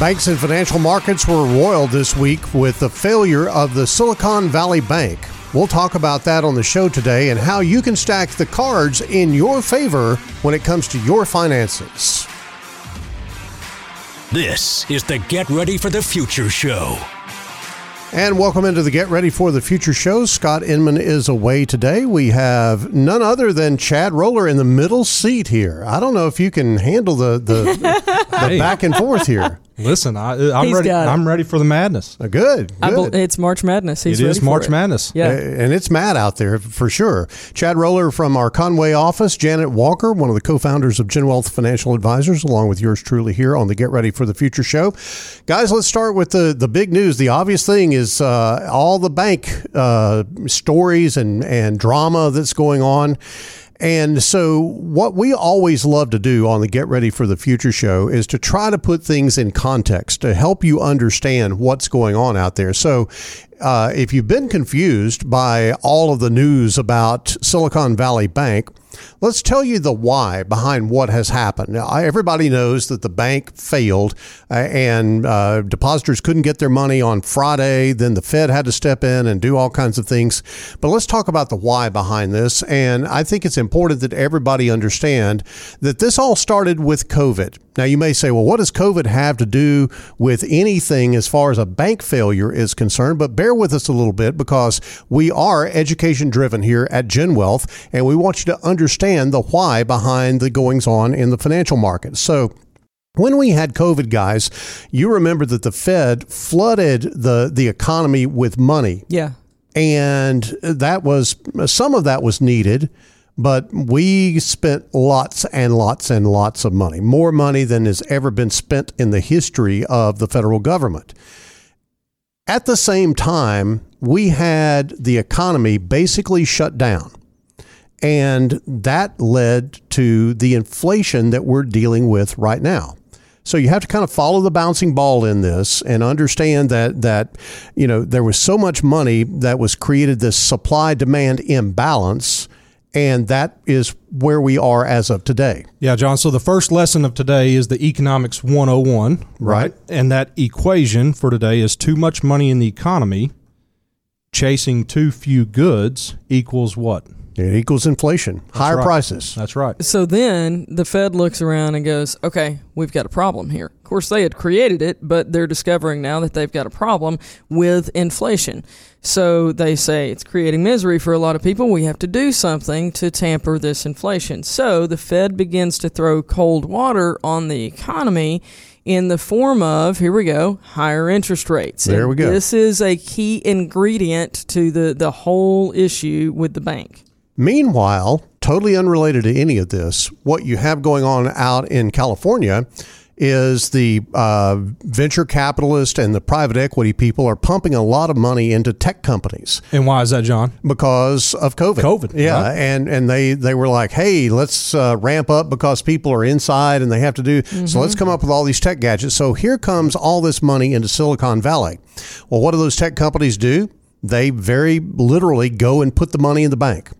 Banks and financial markets were roiled this week with the failure of the Silicon Valley Bank. We'll talk about that on the show today and how you can stack the cards in your favor when it comes to your finances. This is the Get Ready for the Future show. And welcome into the Get Ready for the Future show. Scott Inman is away today. We have none other than Chad Roller in the middle seat here. I don't know if you can handle the the, the Hey. back and forth here. Listen, I, I'm ready. I'm ready for the madness. Uh, Good. I bel good. it's March Madness. He's It ready is for March it. Madness. Yeah. And it's mad out there for sure. Chad Roller from our Conway office, Janet Walker, one of the co-founders of Gen Wealth Financial Advisors, along with yours truly here on the Get Ready for the Future show. Guys, let's start with the the big news. The obvious thing is uh, all the bank uh, stories and and drama that's going on. And so, what we always love to do on the Get Ready for the Future show is to try to put things in context to help you understand what's going on out there. So, uh, if you've been confused by all of the news about Silicon Valley Bank, let's tell you the why behind what has happened. Now, everybody knows that the bank failed uh, and uh, depositors couldn't get their money on Friday. Then the Fed had to step in and do all kinds of things. But let's talk about the why behind this. And I think it's important that everybody understand that this all started with COVID. Now, you may say, well, what does COVID have to do with anything as far as a bank failure is concerned? But bear with us a little bit because we are education driven here at Gen Wealth, and we want you to understand the why behind the goings on in the financial markets. So, when we had COVID, guys, you remember that the Fed flooded the, the economy with money Yeah. and that was some of that was needed but we spent lots and lots and lots of money more money than has ever been spent in the history of the federal government at the same time we had the economy basically shut down and that led to the inflation that we're dealing with right now. So you have to kind of follow the bouncing ball in this and understand that that you know there was so much money that was created this supply demand imbalance and that is where we are as of today. Yeah, John. So the first lesson of today is the Economics 101. Right. And that equation for today is too much money in the economy chasing too few goods equals what? It equals inflation, higher right. prices. That's right. So then the Fed looks around and goes, okay, we've got a problem here. Of course, they had created it, but they're discovering now that they've got a problem with inflation. So they say it's creating misery for a lot of people. We have to do something to tamper this inflation. So the Fed begins to throw cold water on the economy in the form of, here we go, higher interest rates. There we go. This is a key ingredient to the, the whole issue with the bank. Meanwhile, totally unrelated to any of this, what you have going on out in California is the uh, venture capitalist and the private equity people are pumping a lot of money into tech companies And why is that, John? because of COVID. COVID, yeah, right. and and they they were like, hey, let's uh, ramp up because people are inside and they have to do. So let's come up with all these tech gadgets. So here comes all this money into Silicon Valley. Well, what do those tech companies do? They very literally go and put the money in the bank.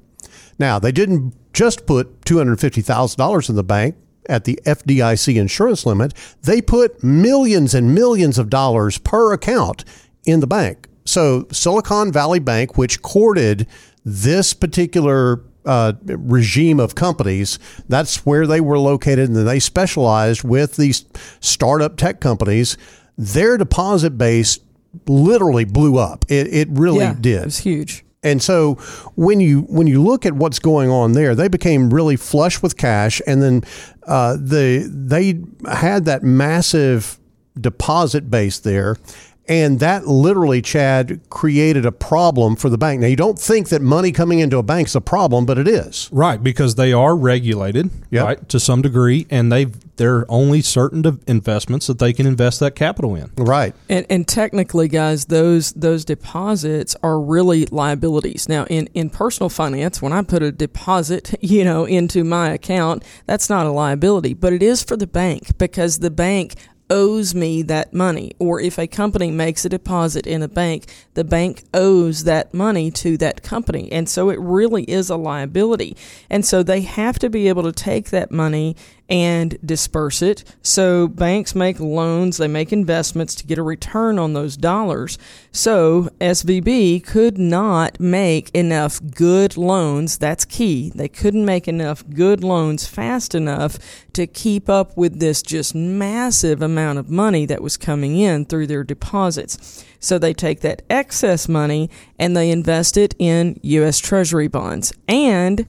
Now they didn't just put two hundred fifty thousand dollars in the bank at the FDIC insurance limit. They put millions and millions of dollars per account in the bank. So Silicon Valley Bank, which courted this particular uh, regime of companies, that's where they were located, and they specialized with these startup tech companies. Their deposit base literally blew up. It, it really yeah, did. It was huge. And so when you when you look at what's going on there, they became really flush with cash, and then uh, the they had that massive deposit base there, And that literally, Chad, created a problem for the bank. Now, you don't think that money coming into a bank is a problem, but it is. Right, because they are regulated, Yep. right, to some degree, and they there are only certain de- investments that they can invest that capital in. Right. And, and technically, guys, those those deposits are really liabilities. Now, in, in personal finance, when I put a deposit, you know, into my account, that's not a liability, but it is for the bank because the bank owes me that money. Or if a company makes a deposit in a bank, the bank owes that money to that company. And so it really is a liability. And so they have to be able to take that money and disperse it. So banks make loans, they make investments to get a return on those dollars. So SVB could not make enough good loans. That's key. They couldn't make enough good loans fast enough to keep up with this just massive amount of money that was coming in through their deposits. So they take that excess money and they invest it in US Treasury bonds and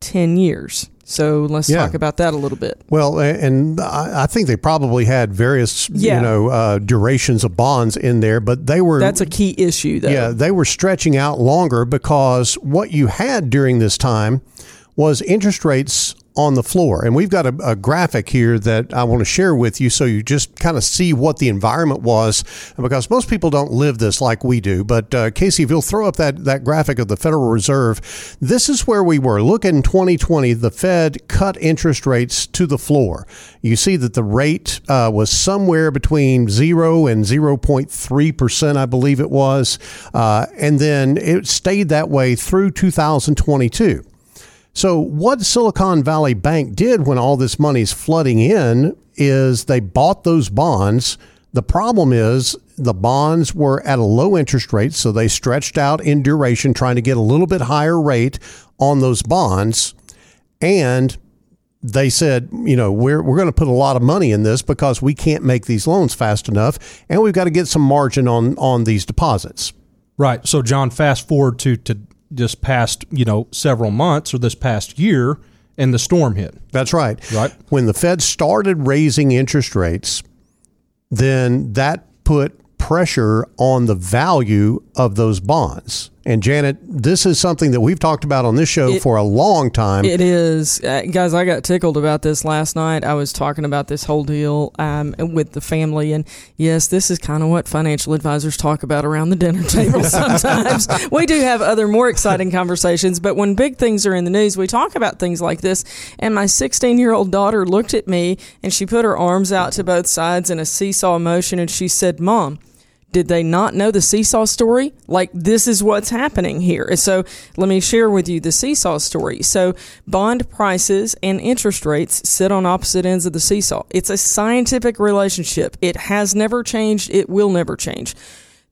10 years. So let's Yeah. talk about that a little bit. Well, and I think they probably had various, Yeah. you know, uh, durations of bonds in there, but they were That's a key issue, though. Yeah, they were stretching out longer because what you had during this time was interest rates on the floor. And we've got a, a graphic here that I want to share with you so you just kind of see what the environment was. Because most people don't live this like we do. But uh, Casey, if you'll throw up that, that graphic of the Federal Reserve, this is where we were. Look in 2020, the Fed cut interest rates to the floor. You see that the rate uh, was somewhere between 0 and 0.3%, I believe it was. Uh, and then it stayed that way through 2022. So, what Silicon Valley Bank did when all this money's flooding in is they bought those bonds. The problem is the bonds were at a low interest rate, so they stretched out in duration, trying to get a little bit higher rate on those bonds. And they said, you know, we're, we're going to put a lot of money in this because we can't make these loans fast enough, and we've got to get some margin on, on these deposits. Right. So, John, fast forward to to this past you know several months or this past year, and the storm hit. That's right. Right. When the Fed started raising interest rates, then that put pressure on the value of those bonds. And Janet, this is something that we've talked about on this show It- for a long time. It is, uh, guys. I got tickled about this last night. I was talking about this whole deal um, with the family, and yes, this is kind of what financial advisors talk about around the dinner table. Sometimes we do have other more exciting conversations, but when big things are in the news, we talk about things like this. And my 16 year old daughter looked at me, and she put her arms out to both sides in a seesaw motion, and she said, "Mom." Did they not know the seesaw story? Like, this is what's happening here. And so, let me share with you the seesaw story. So, bond prices and interest rates sit on opposite ends of the seesaw. It's a scientific relationship. It has never changed, it will never change.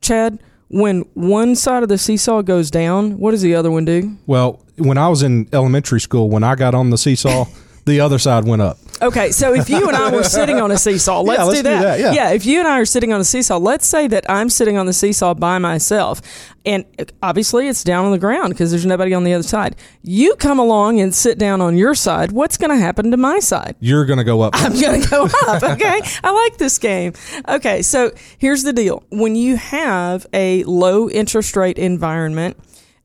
Chad, when one side of the seesaw goes down, what does the other one do? Well, when I was in elementary school, when I got on the seesaw, the other side went up. Okay, so if you and I were sitting on a seesaw, let's, let's do do that. that, yeah. if you and I are sitting on a seesaw, let's say that I'm sitting on the seesaw by myself, and obviously it's down on the ground because there's nobody on the other side. You come along and sit down on your side. What's going to happen to my side? You're going to go up. I'm going to go up. Okay. I like this game. Okay. So here's the deal when you have a low interest rate environment,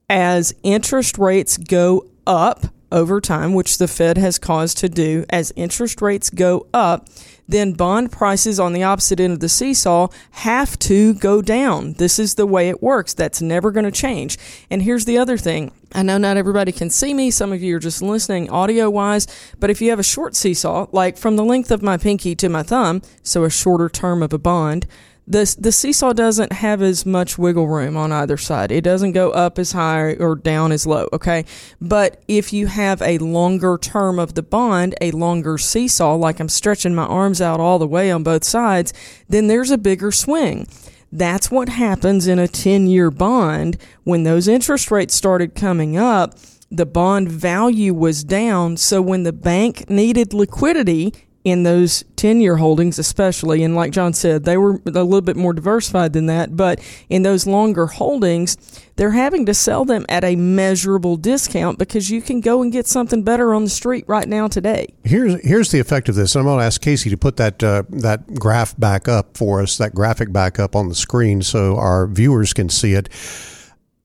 as interest rates go up over time, which the Fed has caused to do, as interest rates go up, then bond prices on the opposite end of the seesaw have to go down. This is the way it works. That's never going to change. And here's the other thing. I know not everybody can see me. Some of you are just listening audio wise, but if you have a short seesaw, like from the length of my pinky to my thumb, so a shorter term of a bond, the the seesaw doesn't have as much wiggle room on either side. It doesn't go up as high or down as low, okay? But if you have a longer term of the bond, a longer seesaw, like I'm stretching my arms out all the way on both sides, then there's a bigger swing. That's what happens in a 10 year bond. When those interest rates started coming up, the bond value was down. So when the bank needed liquidity, in those 10 year holdings, especially. And like John said, they were a little bit more diversified than that. But in those longer holdings, they're having to sell them at a measurable discount because you can go and get something better on the street right now today. Here's here's the effect of this. And I'm going to ask Casey to put that uh, that graph back up for us, that graphic back up on the screen, so our viewers can see it.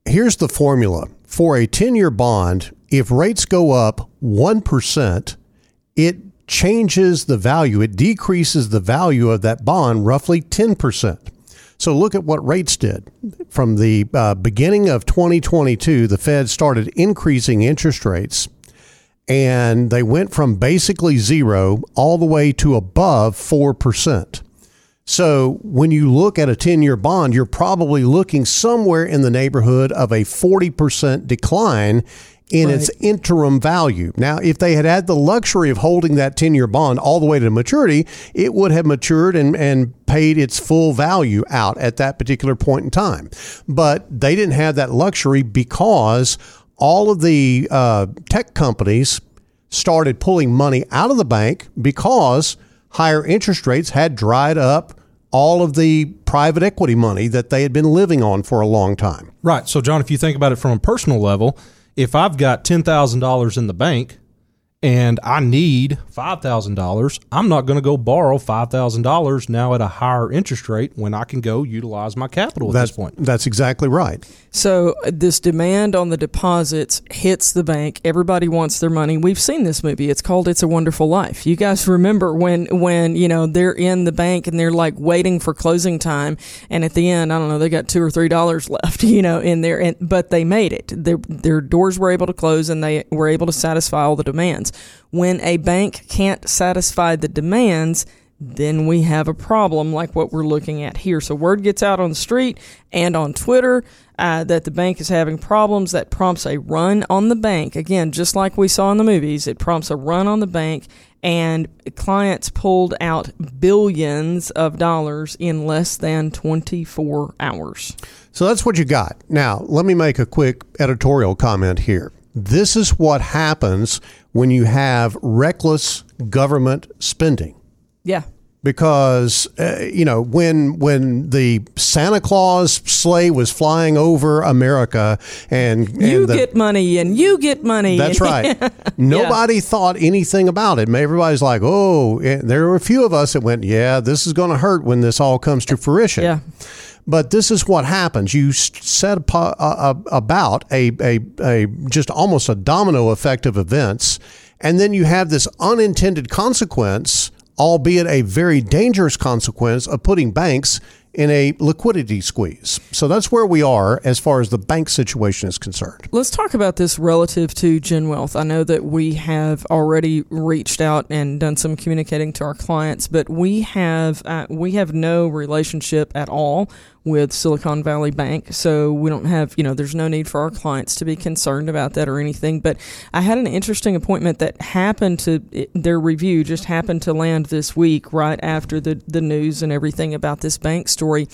Here's the formula for a 10 year bond. If rates go up one percent, it changes the value, it decreases the value of that bond roughly 10%. So look at what rates did. From the uh, beginning of 2022, the Fed started increasing interest rates and they went from basically zero all the way to above 4%. So when you look at a 10 year bond, you're probably looking somewhere in the neighborhood of a 40% decline in right. its interim value. Now, if they had had the luxury of holding that 10 year bond all the way to maturity, it would have matured and, and paid its full value out at that particular point in time. But they didn't have that luxury because all of the uh, tech companies started pulling money out of the bank because higher interest rates had dried up all of the private equity money that they had been living on for a long time. Right. So, John, if you think about it from a personal level, if I've got $10,000 in the bank and I need $5,000, I'm not going to go borrow $5,000 now at a higher interest rate when I can go utilize my capital at that's, this point. That's exactly right. So, uh, this demand on the deposits hits the bank. Everybody wants their money. We've seen this movie. It's called It's a Wonderful Life. You guys remember when when, you know, they're in the bank and they're like waiting for closing time and at the end, I don't know, they got 2 or 3 dollars left, you know, in there and but they made it. Their their doors were able to close and they were able to satisfy all the demands. When a bank can't satisfy the demands, then we have a problem like what we're looking at here. So word gets out on the street and on Twitter uh, that the bank is having problems. That prompts a run on the bank. Again, just like we saw in the movies, it prompts a run on the bank, and clients pulled out billions of dollars in less than 24 hours. So that's what you got. Now, let me make a quick editorial comment here. This is what happens when you have reckless government spending. Yeah. Because uh, you know when when the Santa Claus sleigh was flying over America and, and you the, get money and you get money. That's right. Nobody yeah. thought anything about it. Everybody's like, oh, there were a few of us that went, yeah, this is going to hurt when this all comes to fruition. Yeah. But this is what happens. You set about a, a, a just almost a domino effect of events, and then you have this unintended consequence albeit a very dangerous consequence of putting banks in a liquidity squeeze. So that's where we are as far as the bank situation is concerned. Let's talk about this relative to Gen Wealth. I know that we have already reached out and done some communicating to our clients, but we have uh, we have no relationship at all with Silicon Valley Bank. So we don't have, you know, there's no need for our clients to be concerned about that or anything. But I had an interesting appointment that happened to, their review just happened to land this week right after the, the news and everything about this bank story.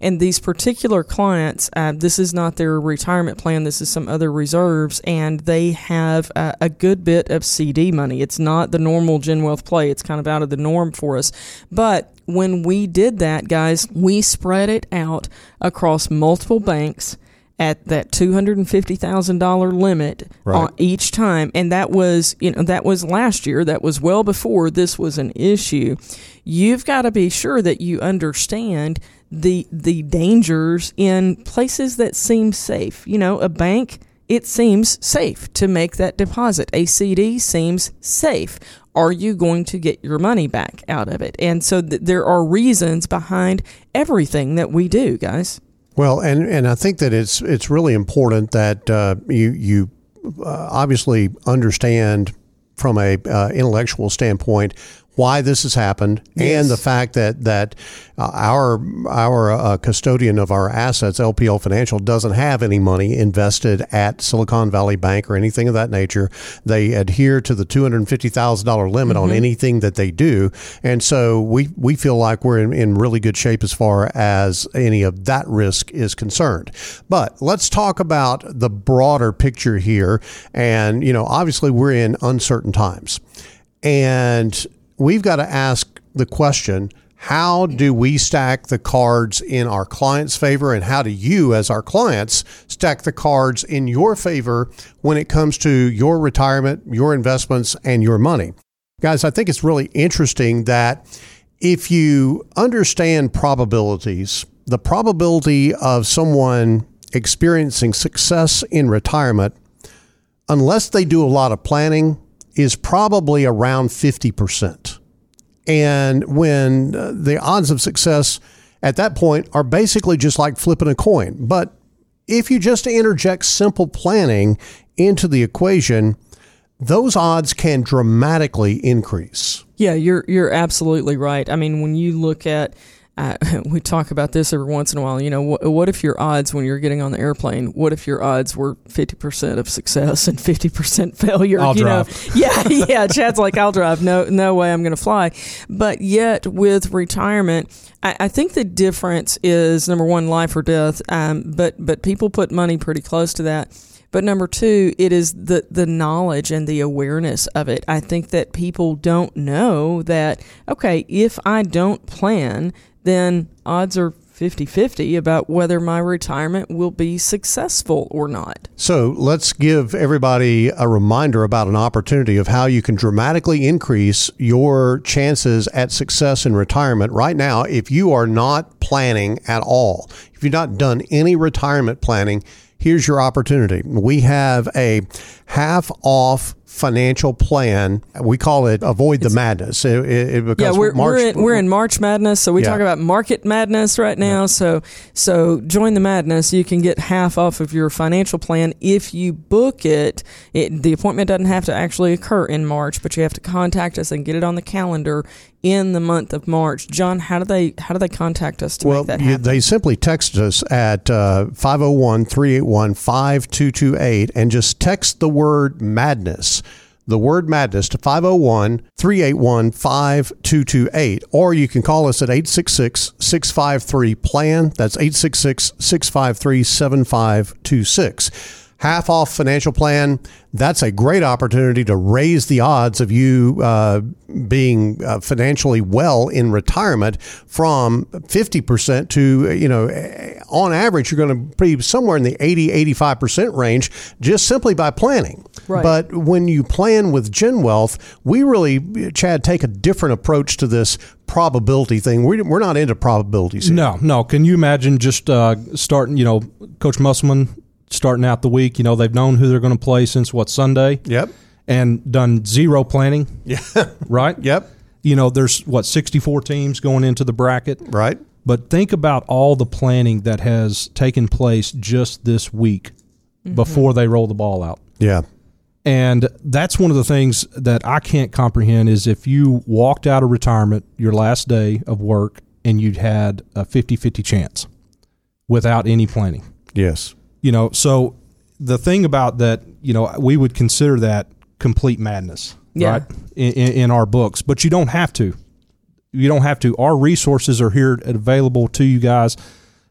And these particular clients, uh, this is not their retirement plan, this is some other reserves, and they have a, a good bit of CD money. It's not the normal Gen Wealth play, it's kind of out of the norm for us. But when we did that, guys, we spread it out across multiple banks at that two hundred and fifty thousand dollar limit right. each time, and that was you know that was last year. That was well before this was an issue. You've got to be sure that you understand the the dangers in places that seem safe. You know, a bank it seems safe to make that deposit. A CD seems safe are you going to get your money back out of it? And so th- there are reasons behind everything that we do, guys. Well, and, and I think that it's it's really important that uh, you you uh, obviously understand from a uh, intellectual standpoint why this has happened yes. and the fact that that uh, our our uh, custodian of our assets, LPL Financial, doesn't have any money invested at Silicon Valley Bank or anything of that nature. They adhere to the two hundred fifty thousand dollar limit mm-hmm. on anything that they do, and so we we feel like we're in, in really good shape as far as any of that risk is concerned. But let's talk about the broader picture here, and you know, obviously we're in uncertain times. And we've got to ask the question how do we stack the cards in our client's favor and how do you as our clients stack the cards in your favor when it comes to your retirement your investments and your money? Guys i think it's really interesting that if you understand probabilities the probability of someone experiencing success in retirement unless they do a lot of planning is probably around 50% and when uh, the odds of success at that point are basically just like flipping a coin. But if you just interject simple planning into the equation, those odds can dramatically increase. Yeah, you're you're absolutely right. I mean, when you look at uh, we talk about this every once in a while. You know, wh- what if your odds when you're getting on the airplane? What if your odds were fifty percent of success and fifty percent failure? I'll you drive. know, yeah, yeah. Chad's like, I'll drive. No, no way, I'm going to fly. But yet, with retirement, I, I think the difference is number one, life or death. Um, but but people put money pretty close to that. But number two, it is the, the knowledge and the awareness of it. I think that people don't know that, okay, if I don't plan, then odds are 50 50 about whether my retirement will be successful or not. So let's give everybody a reminder about an opportunity of how you can dramatically increase your chances at success in retirement right now if you are not planning at all. If you've not done any retirement planning, here's your opportunity. We have a half off financial plan. We call it Avoid the Madness. It, it, it- because Yeah, we're, March, we're, in, we're in March Madness, so we Yeah. talk about market madness right now. So so join the madness. You can get half off of your financial plan if you book it. it. The appointment doesn't have to actually occur in March, but you have to contact us and get it on the calendar in the month of March. John, how do they how do they contact us to Well, make that happen? they simply text us at uh, 501 381 5228 and just text the word madness. The word madness to 501 381 5228. Or you can call us at 866 653 PLAN. That's 866 653 7526 half off financial plan, that's a great opportunity to raise the odds of you uh, being uh, financially well in retirement from 50% to, you know, on average, you're going to be somewhere in the 80, 85% range just simply by planning. Right. But when you plan with Gen Wealth, we really, Chad, take a different approach to this probability thing. We, we're not into probabilities. here. No, no. Can you imagine just uh, starting? You know, Coach Musselman starting out the week. You know, they've known who they're going to play since what Sunday, Yep. and done zero planning. Yeah. Right. yep. You know, there's what 64 teams going into the bracket. Right. But think about all the planning that has taken place just this week mm-hmm. before they roll the ball out. Yeah. And that's one of the things that I can't comprehend is if you walked out of retirement your last day of work and you'd had a 50-50 chance without any planning. Yes. You know, so the thing about that, you know, we would consider that complete madness, Yeah. right? In, in, our books, but you don't have to. You don't have to. Our resources are here available to you guys.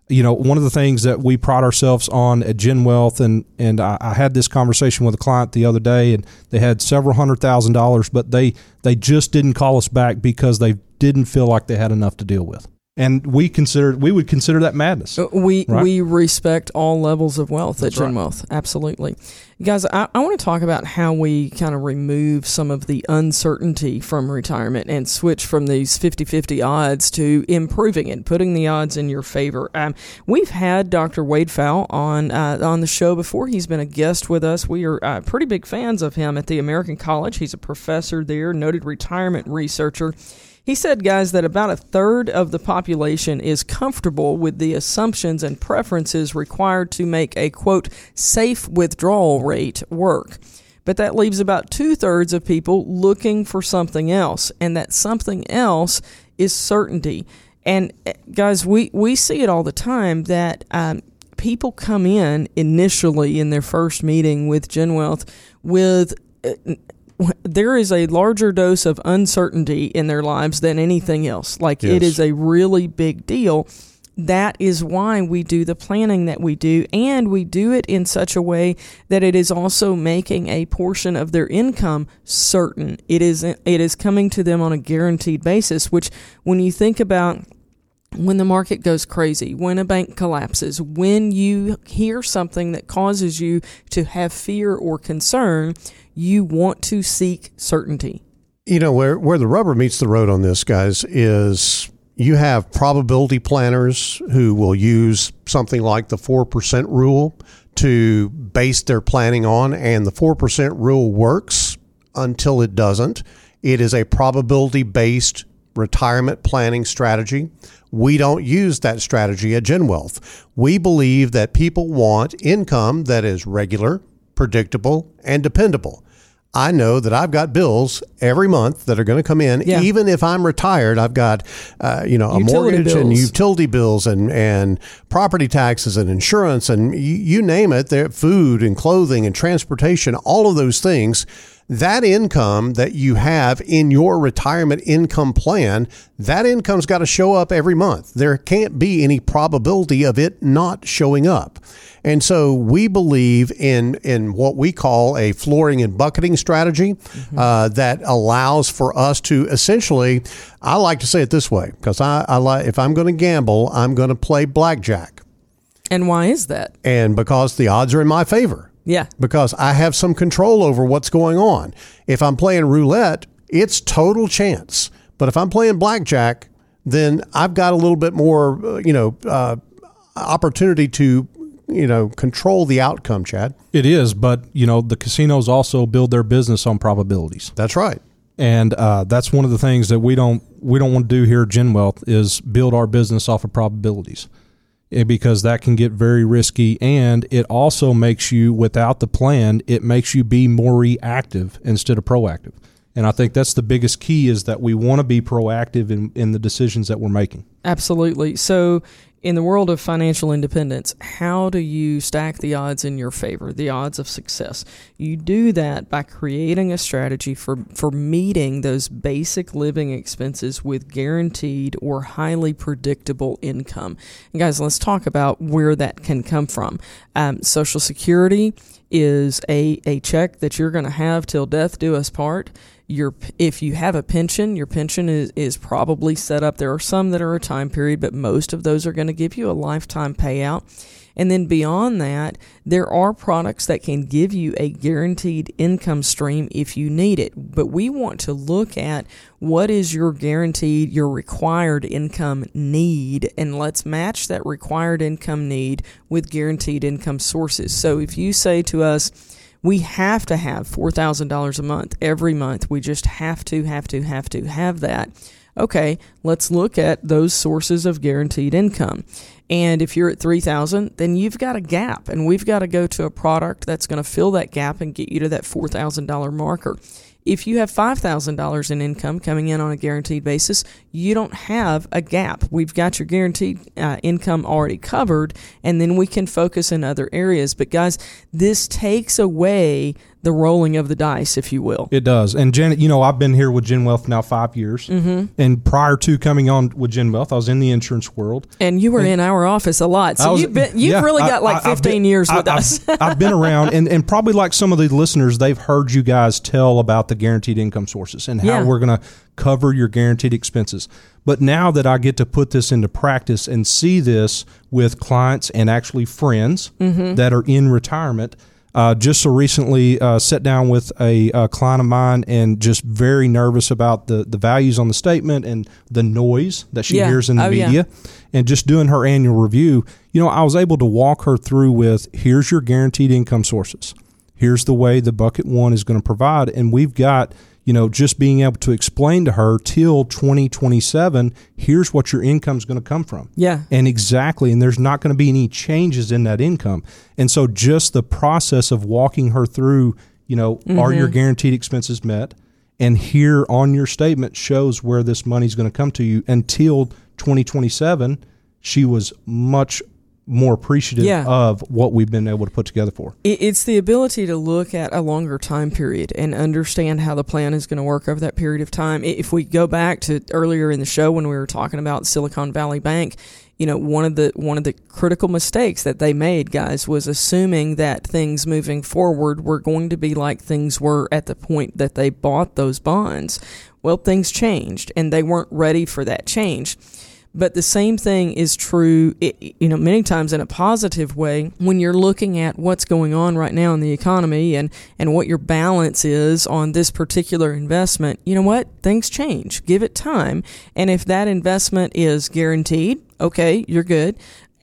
You know, one of the things that we pride ourselves on at Gen Wealth, and and I, I had this conversation with a client the other day, and they had several hundred thousand dollars, but they they just didn't call us back because they didn't feel like they had enough to deal with, and we consider we would consider that madness. Uh, We Right. we respect all levels of wealth at That's Gen right. Wealth. Absolutely. Guys, I, I want to talk about how we kind of remove some of the uncertainty from retirement and switch from these 50 50 odds to improving it, putting the odds in your favor. Um, we've had Dr. Wade Pfau on, uh, on the show before. He's been a guest with us. We are uh, pretty big fans of him at the American College. He's a professor there, noted retirement researcher. He said, guys, that about a third of the population is comfortable with the assumptions and preferences required to make a quote safe withdrawal rate work. But that leaves about two thirds of people looking for something else, and that something else is certainty. And eh, guys, we, we see it all the time that um, people come in initially in their first meeting with Gen Wealth with uh, there is a larger dose of uncertainty in their lives than anything else. Like Yes. it is a really big deal. that is why we do the planning that we do, and we do it in such a way that it is also making a portion of their income certain. It is it is coming to them on a guaranteed basis. Which, when you think about when the market goes crazy, when a bank collapses, when you hear something that causes you to have fear or concern, you want to seek certainty. You know where where the rubber meets the road on this, guys, is you have probability planners who will use something like the 4% rule to base their planning on, and the 4% rule works until it doesn't. It is a probability based retirement planning strategy. We don't use that strategy at GenWealth. We believe that people want income that is regular, predictable, and dependable. I know that I've got bills every month that are going to come in. Yeah. Even if I'm retired, I've got uh, you know a Utility mortgage and utility bills and and property taxes and insurance and you, you name it. There, food and clothing and transportation, all of those things. That income that you have in your retirement income plan, that income's got to show up every month. There can't be any probability of it not showing up. And so we believe in in what we call a flooring and bucketing strategy uh, that allows for us to essentially. I like to say it this way because I, I like if I'm going to gamble, I'm going to play blackjack, And why is that? and because the odds are in my favor Yeah. because I have some control over what's going on. If I'm playing roulette, it's total chance. But if I'm playing blackjack, then I've got a little bit more, uh, you know, uh, opportunity to, you know, control the outcome. Chad, It is, but you know the casinos also build their business on probabilities, that's right. and uh, that's one of the things that we don't we don't want to do here at GenWealth is build our business off of probabilities, Eh, because that can get very risky, and it also makes you without the plan, it makes you be more reactive instead of proactive. And I think that's the biggest key is that we want to be proactive in, in the decisions that we're making. Absolutely. So, in the world of financial independence, how do you stack the odds in your favor, the odds of success? You do that by creating a strategy for, for meeting those basic living expenses with guaranteed or highly predictable income. And, guys, let's talk about where that can come from. Um, Social Security is a, a check that you're going to have till death do us part your if you have a pension, your pension is, is probably set up. There are some that are a time period, but most of those are going to give you a lifetime payout. And then beyond that, there are products that can give you a guaranteed income stream if you need it. But we want to look at what is your guaranteed, your required income need, and let's match that required income need with guaranteed income sources. So if you say to us, we have to have $4,000 a month every month. We just have to, have to, have to have that. Okay, let's look at those sources of guaranteed income. And if you're at 3000, then you've got a gap and we've got to go to a product that's going to fill that gap and get you to that $4,000 marker. If you have $5,000 in income coming in on a guaranteed basis, you don't have a gap. We've got your guaranteed uh, income already covered, and then we can focus in other areas. But, guys, this takes away the rolling of the dice, if you will. It does. And Janet, you know, I've been here with Gen Wealth now five years. Mm-hmm. And prior to coming on with Gen Wealth, I was in the insurance world. And you were in our office a lot, so was- you've been you've yeah, really I- got like I- I've 15 been- years I- with I've- us. I've been around, and, and probably like some of the listeners, they've heard you guys tell about the guaranteed income sources and how Yeah. we're going to cover your guaranteed expenses. But now that I get to put this into practice and see this with clients and actually friends Mm-hmm. that are in retirement, uh, just so recently uh, sat down with a, uh client of mine and just very nervous about the, the values on the statement and the noise that she Yeah. hears in the Oh, yeah. media and just doing her annual review, you know, I was able to walk her through with here's your guaranteed income sources. Here's the way the bucket one is going to provide. And we've got, you know, just being able to explain to her till 2027, here's what your income is going to come from. Yeah. And exactly. And there's not going to be any changes in that income. And so just the process of walking her through, you know, are your mm-hmm. guaranteed expenses met? And here on your statement shows where this money's going to come to you until 2027. She was much more appreciative Yeah. of what we've been able to put together for. It's the ability to look at a longer time period and understand how the plan is going to work over that period of time. If we go back to earlier in the show when we were talking about Silicon Valley Bank, you know, one of the one of the critical mistakes that they made, guys, was assuming that things moving forward were going to be like things were at the point that they bought those bonds. Well, things changed and they weren't ready for that change. But the same thing is true, you know, many times in a positive way when you're looking at what's going on right now in the economy and, and what your balance is on this particular investment. You know what? Things change. Give it time. And if that investment is guaranteed, okay, you're good.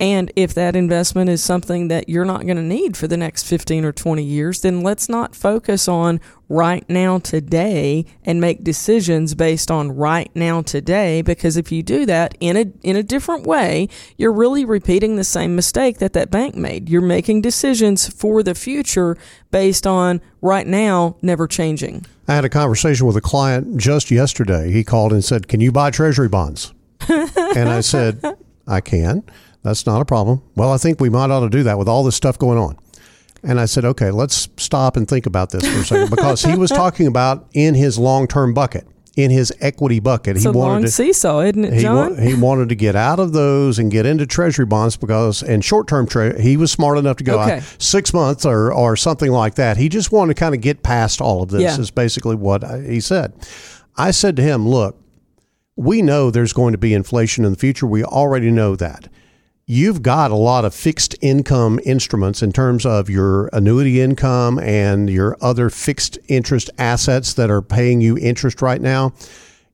And if that investment is something that you're not going to need for the next 15 or 20 years, then let's not focus on right now today and make decisions based on right now today because if you do that in a in a different way, you're really repeating the same mistake that that bank made. You're making decisions for the future based on right now never changing. I had a conversation with a client just yesterday. He called and said, "Can you buy treasury bonds?" and I said, "I can." That's not a problem. Well, I think we might ought to do that with all this stuff going on. And I said, okay, let's stop and think about this for a second because he was talking about in his long term bucket, in his equity bucket. It's he a wanted long to, seesaw, isn't it, he, John? wa- he wanted to get out of those and get into treasury bonds because, and short term trade, he was smart enough to go Okay. out six months or, or something like that. He just wanted to kind of get past all of this, Yeah. is basically what I- he said. I said to him, look, we know there's going to be inflation in the future. We already know that. You've got a lot of fixed income instruments in terms of your annuity income and your other fixed interest assets that are paying you interest right now.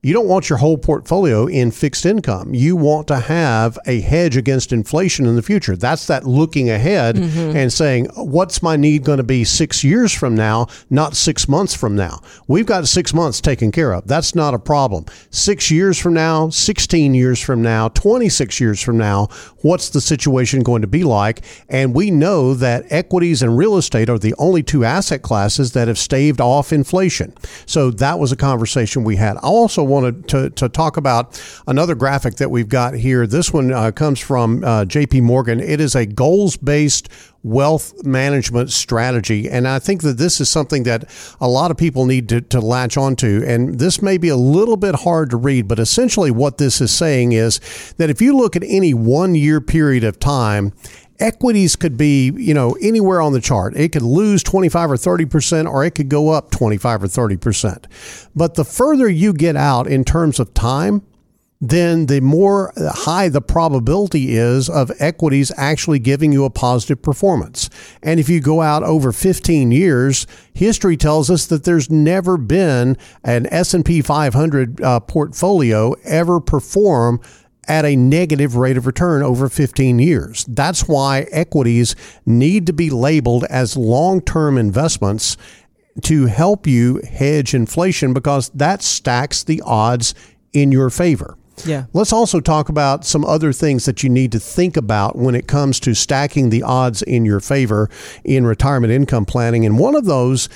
You don't want your whole portfolio in fixed income. You want to have a hedge against inflation in the future. That's that looking ahead mm-hmm. and saying, what's my need going to be six years from now, not six months from now? We've got six months taken care of. That's not a problem. Six years from now, 16 years from now, 26 years from now, what's the situation going to be like? And we know that equities and real estate are the only two asset classes that have staved off inflation. So that was a conversation we had. I also wanted to, to talk about another graphic that we've got here. This one uh, comes from uh, JP Morgan. It is a goals based wealth management strategy. And I think that this is something that a lot of people need to, to latch onto. And this may be a little bit hard to read, but essentially what this is saying is that if you look at any one year period of time, equities could be, you know, anywhere on the chart. It could lose 25 or 30% or it could go up 25 or 30%. But the further you get out in terms of time, then the more high the probability is of equities actually giving you a positive performance. And if you go out over 15 years, history tells us that there's never been an S&P 500 uh, portfolio ever perform at a negative rate of return over 15 years. That's why equities need to be labeled as long-term investments to help you hedge inflation because that stacks the odds in your favor. Yeah. Let's also talk about some other things that you need to think about when it comes to stacking the odds in your favor in retirement income planning. And one of those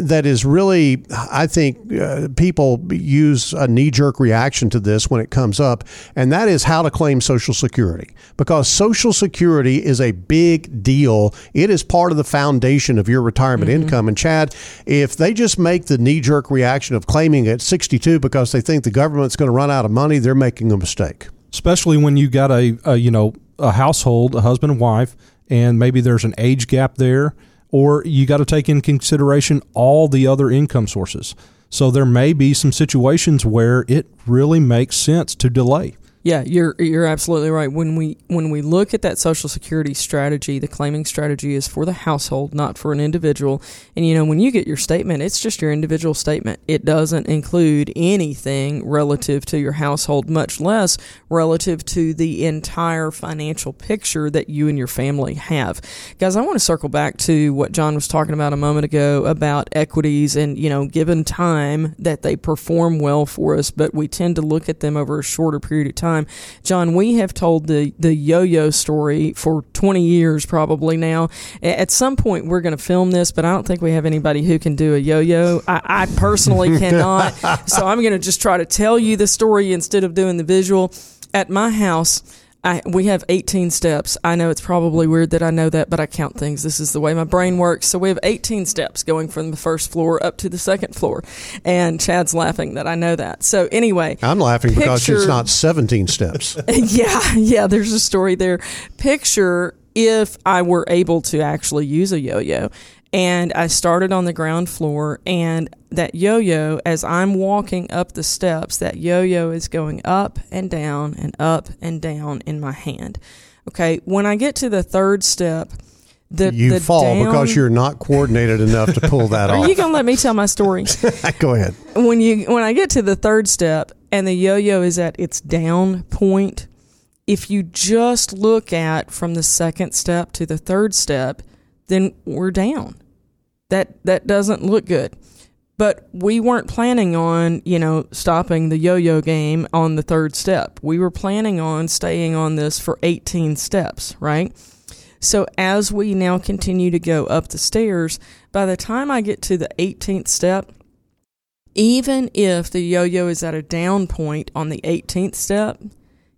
that is really, I think uh, people use a knee jerk reaction to this when it comes up, and that is how to claim Social Security. Because Social Security is a big deal. It is part of the foundation of your retirement income. And Chad, if they just make the knee jerk reaction of claiming at 62 because they think the government's going to run out of money, they're making a mistake. especially when you got a, a you know a household, a husband and wife, and maybe there's an age gap there, or you got to take in consideration all the other income sources. So there may be some situations where it really makes sense to delay. Yeah, you're you're absolutely right. When we when we look at that social security strategy, the claiming strategy is for the household, not for an individual. And you know, when you get your statement, it's just your individual statement. It doesn't include anything relative to your household, much less relative to the entire financial picture that you and your family have. Guys, I want to circle back to what John was talking about a moment ago about equities and, you know, given time that they perform well for us, but we tend to look at them over a shorter period of time. John, we have told the, the yo yo story for 20 years probably now. At some point, we're going to film this, but I don't think we have anybody who can do a yo yo. I, I personally cannot. so I'm going to just try to tell you the story instead of doing the visual. At my house, I, we have 18 steps. I know it's probably weird that I know that, but I count things. This is the way my brain works. So we have 18 steps going from the first floor up to the second floor. And Chad's laughing that I know that. So anyway, I'm laughing because it's not 17 steps. yeah, yeah, there's a story there. Picture if I were able to actually use a yo yo. And I started on the ground floor, and that yo yo, as I'm walking up the steps, that yo yo is going up and down and up and down in my hand. Okay, when I get to the third step, the You the fall down- because you're not coordinated enough to pull that off. Are you gonna let me tell my story? Go ahead. when you when I get to the third step and the yo-yo is at its down point, if you just look at from the second step to the third step, then we're down. That that doesn't look good. But we weren't planning on, you know, stopping the yo-yo game on the third step. We were planning on staying on this for 18 steps, right? So as we now continue to go up the stairs, by the time I get to the 18th step, even if the yo yo is at a down point on the 18th step,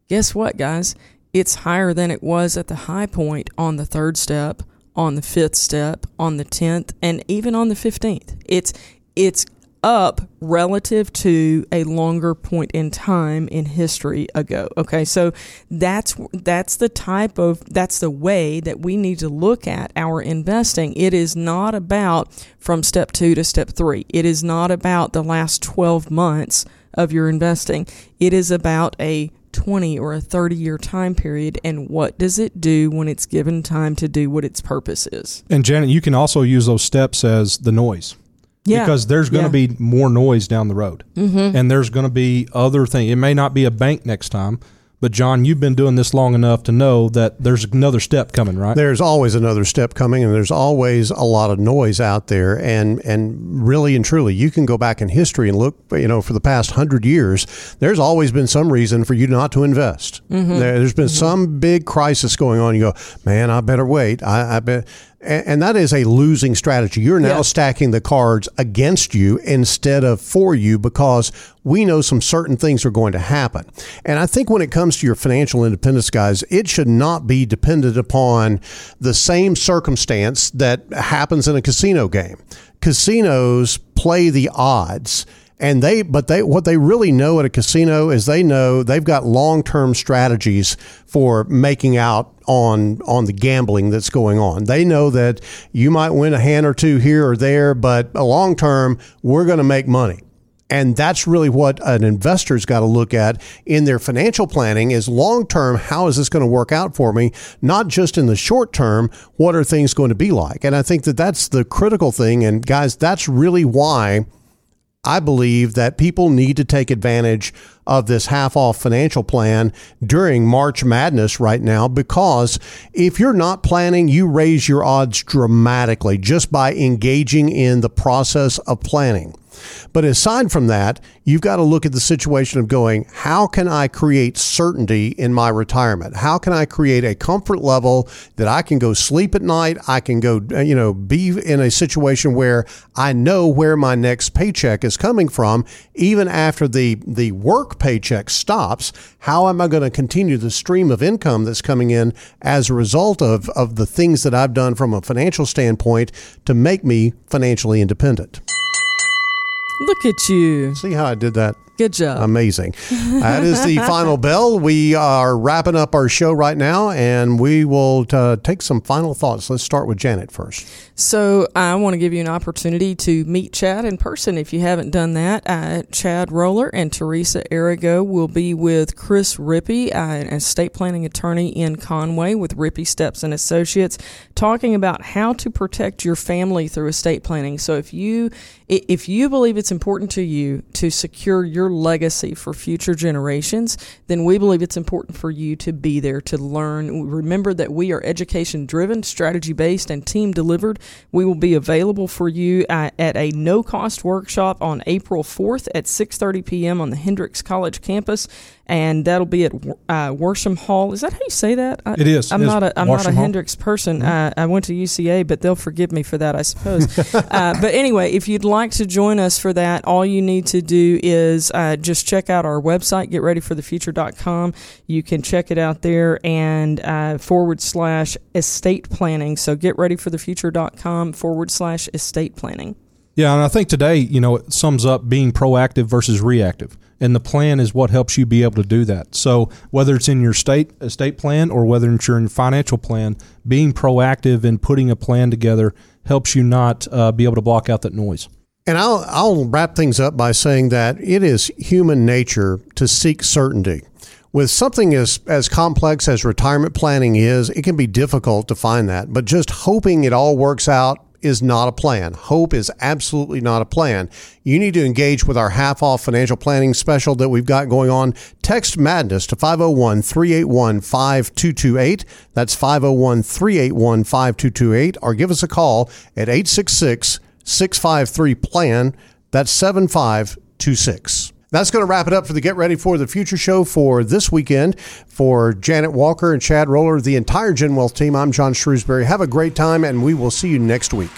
guess what, guys? It's higher than it was at the high point on the third step, on the fifth step, on the 10th, and even on the 15th. It's, it's up relative to a longer point in time in history ago. Okay, so that's that's the type of that's the way that we need to look at our investing. It is not about from step 2 to step 3. It is not about the last 12 months of your investing. It is about a 20 or a 30 year time period and what does it do when it's given time to do what its purpose is. And Janet, you can also use those steps as the noise. Yeah. Because there's going Yeah. to be more noise down the road. Mm-hmm. And there's going to be other things. It may not be a bank next time, but John, you've been doing this long enough to know that there's another step coming, right? There's always another step coming, and there's always a lot of noise out there. And and really and truly, you can go back in history and look. You know, for the past hundred years, there's always been some reason for you not to invest. Mm-hmm. There, has been mm-hmm. some big crisis going on. You go, man, I better wait. I, I bet. And, and that is a losing strategy. You're now Yeah. stacking the cards against you instead of for you because we know some certain things are going to happen. And I think when it comes to your financial independence, guys, it should not be dependent upon the same circumstance that happens in a casino game. Casinos play the odds and they but they what they really know at a casino is they know they've got long-term strategies for making out on on the gambling that's going on. They know that you might win a hand or two here or there, but long term we're going to make money. And that's really what an investor's got to look at in their financial planning is long term, how is this going to work out for me? Not just in the short term, what are things going to be like? And I think that that's the critical thing. And guys, that's really why I believe that people need to take advantage of this half off financial plan during March Madness right now because if you're not planning, you raise your odds dramatically just by engaging in the process of planning. But aside from that, you've got to look at the situation of going, how can I create certainty in my retirement? How can I create a comfort level that I can go sleep at night? I can go, uh, you know, be in a situation where I know where my next paycheck is coming from, even after the, the work paycheck stops. How am I going to continue the stream of income that's coming in as a result of, of the things that I've done from a financial standpoint to make me financially independent? Look at you. See how I did that? Good job. Amazing. that is the final bell. We are wrapping up our show right now, and we will uh, take some final thoughts. Let's start with Janet first. So I want to give you an opportunity to meet Chad in person if you haven't done that. Uh, Chad Roller and Teresa Arago will be with Chris Rippey, uh, an estate planning attorney in Conway with Rippey Steps and Associates, talking about how to protect your family through estate planning. So if you if you believe it's important to you to secure your legacy for future generations, then we believe it's important for you to be there to learn. Remember that we are education driven, strategy based, and team delivered. We will be available for you uh, at a no cost workshop on April 4th at 6:30 p.m. on the Hendrix College campus, and that'll be at uh, Worsham Hall. Is that how you say that? I, It is. I'm It is not a I'm not a Hall. Hendrix person. Uh, I went to UCA, but they'll forgive me for that, I suppose. uh, but anyway, if you'd like to join us for that, all you need to do is uh, just check out our website, getreadyforthefuture.com. You can check it out there and uh, forward slash estate planning. So getreadyforthefuture.com forward slash estate planning. Yeah, and I think today, you know, it sums up being proactive versus reactive. And the plan is what helps you be able to do that. So whether it's in your state estate plan or whether it's your financial plan, being proactive and putting a plan together helps you not uh, be able to block out that noise. And I'll, I'll wrap things up by saying that it is human nature to seek certainty. With something as, as complex as retirement planning is, it can be difficult to find that. But just hoping it all works out is not a plan. Hope is absolutely not a plan. You need to engage with our half off financial planning special that we've got going on. Text Madness to 501 381 5228. That's 501 381 5228. Or give us a call at 866 653 PLAN. That's 7526. That's going to wrap it up for the Get Ready for the Future show for this weekend. For Janet Walker and Chad Roller, the entire Gen Wealth team, I'm John Shrewsbury. Have a great time, and we will see you next week.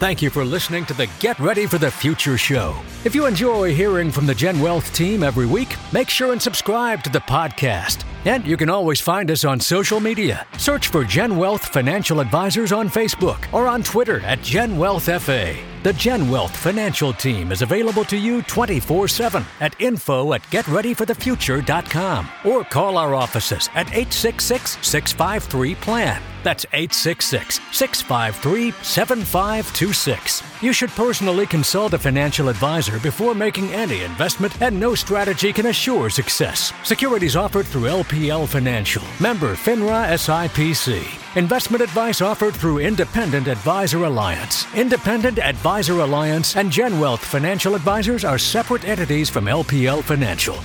Thank you for listening to the Get Ready for the Future show. If you enjoy hearing from the Gen Wealth team every week, make sure and subscribe to the podcast. And you can always find us on social media. Search for Gen Wealth Financial Advisors on Facebook or on Twitter at Gen Wealth FA. The Gen Wealth Financial Team is available to you 24 7 at info at getreadyforthefuture.com or call our offices at 866 653 PLAN. That's 866 653 7526. You should personally consult a financial advisor before making any investment, and no strategy can assure success. Securities offered through LPL Financial, member FINRA SIPC. Investment advice offered through Independent Advisor Alliance. Independent Advisor Alliance and Gen Wealth Financial Advisors are separate entities from LPL Financial.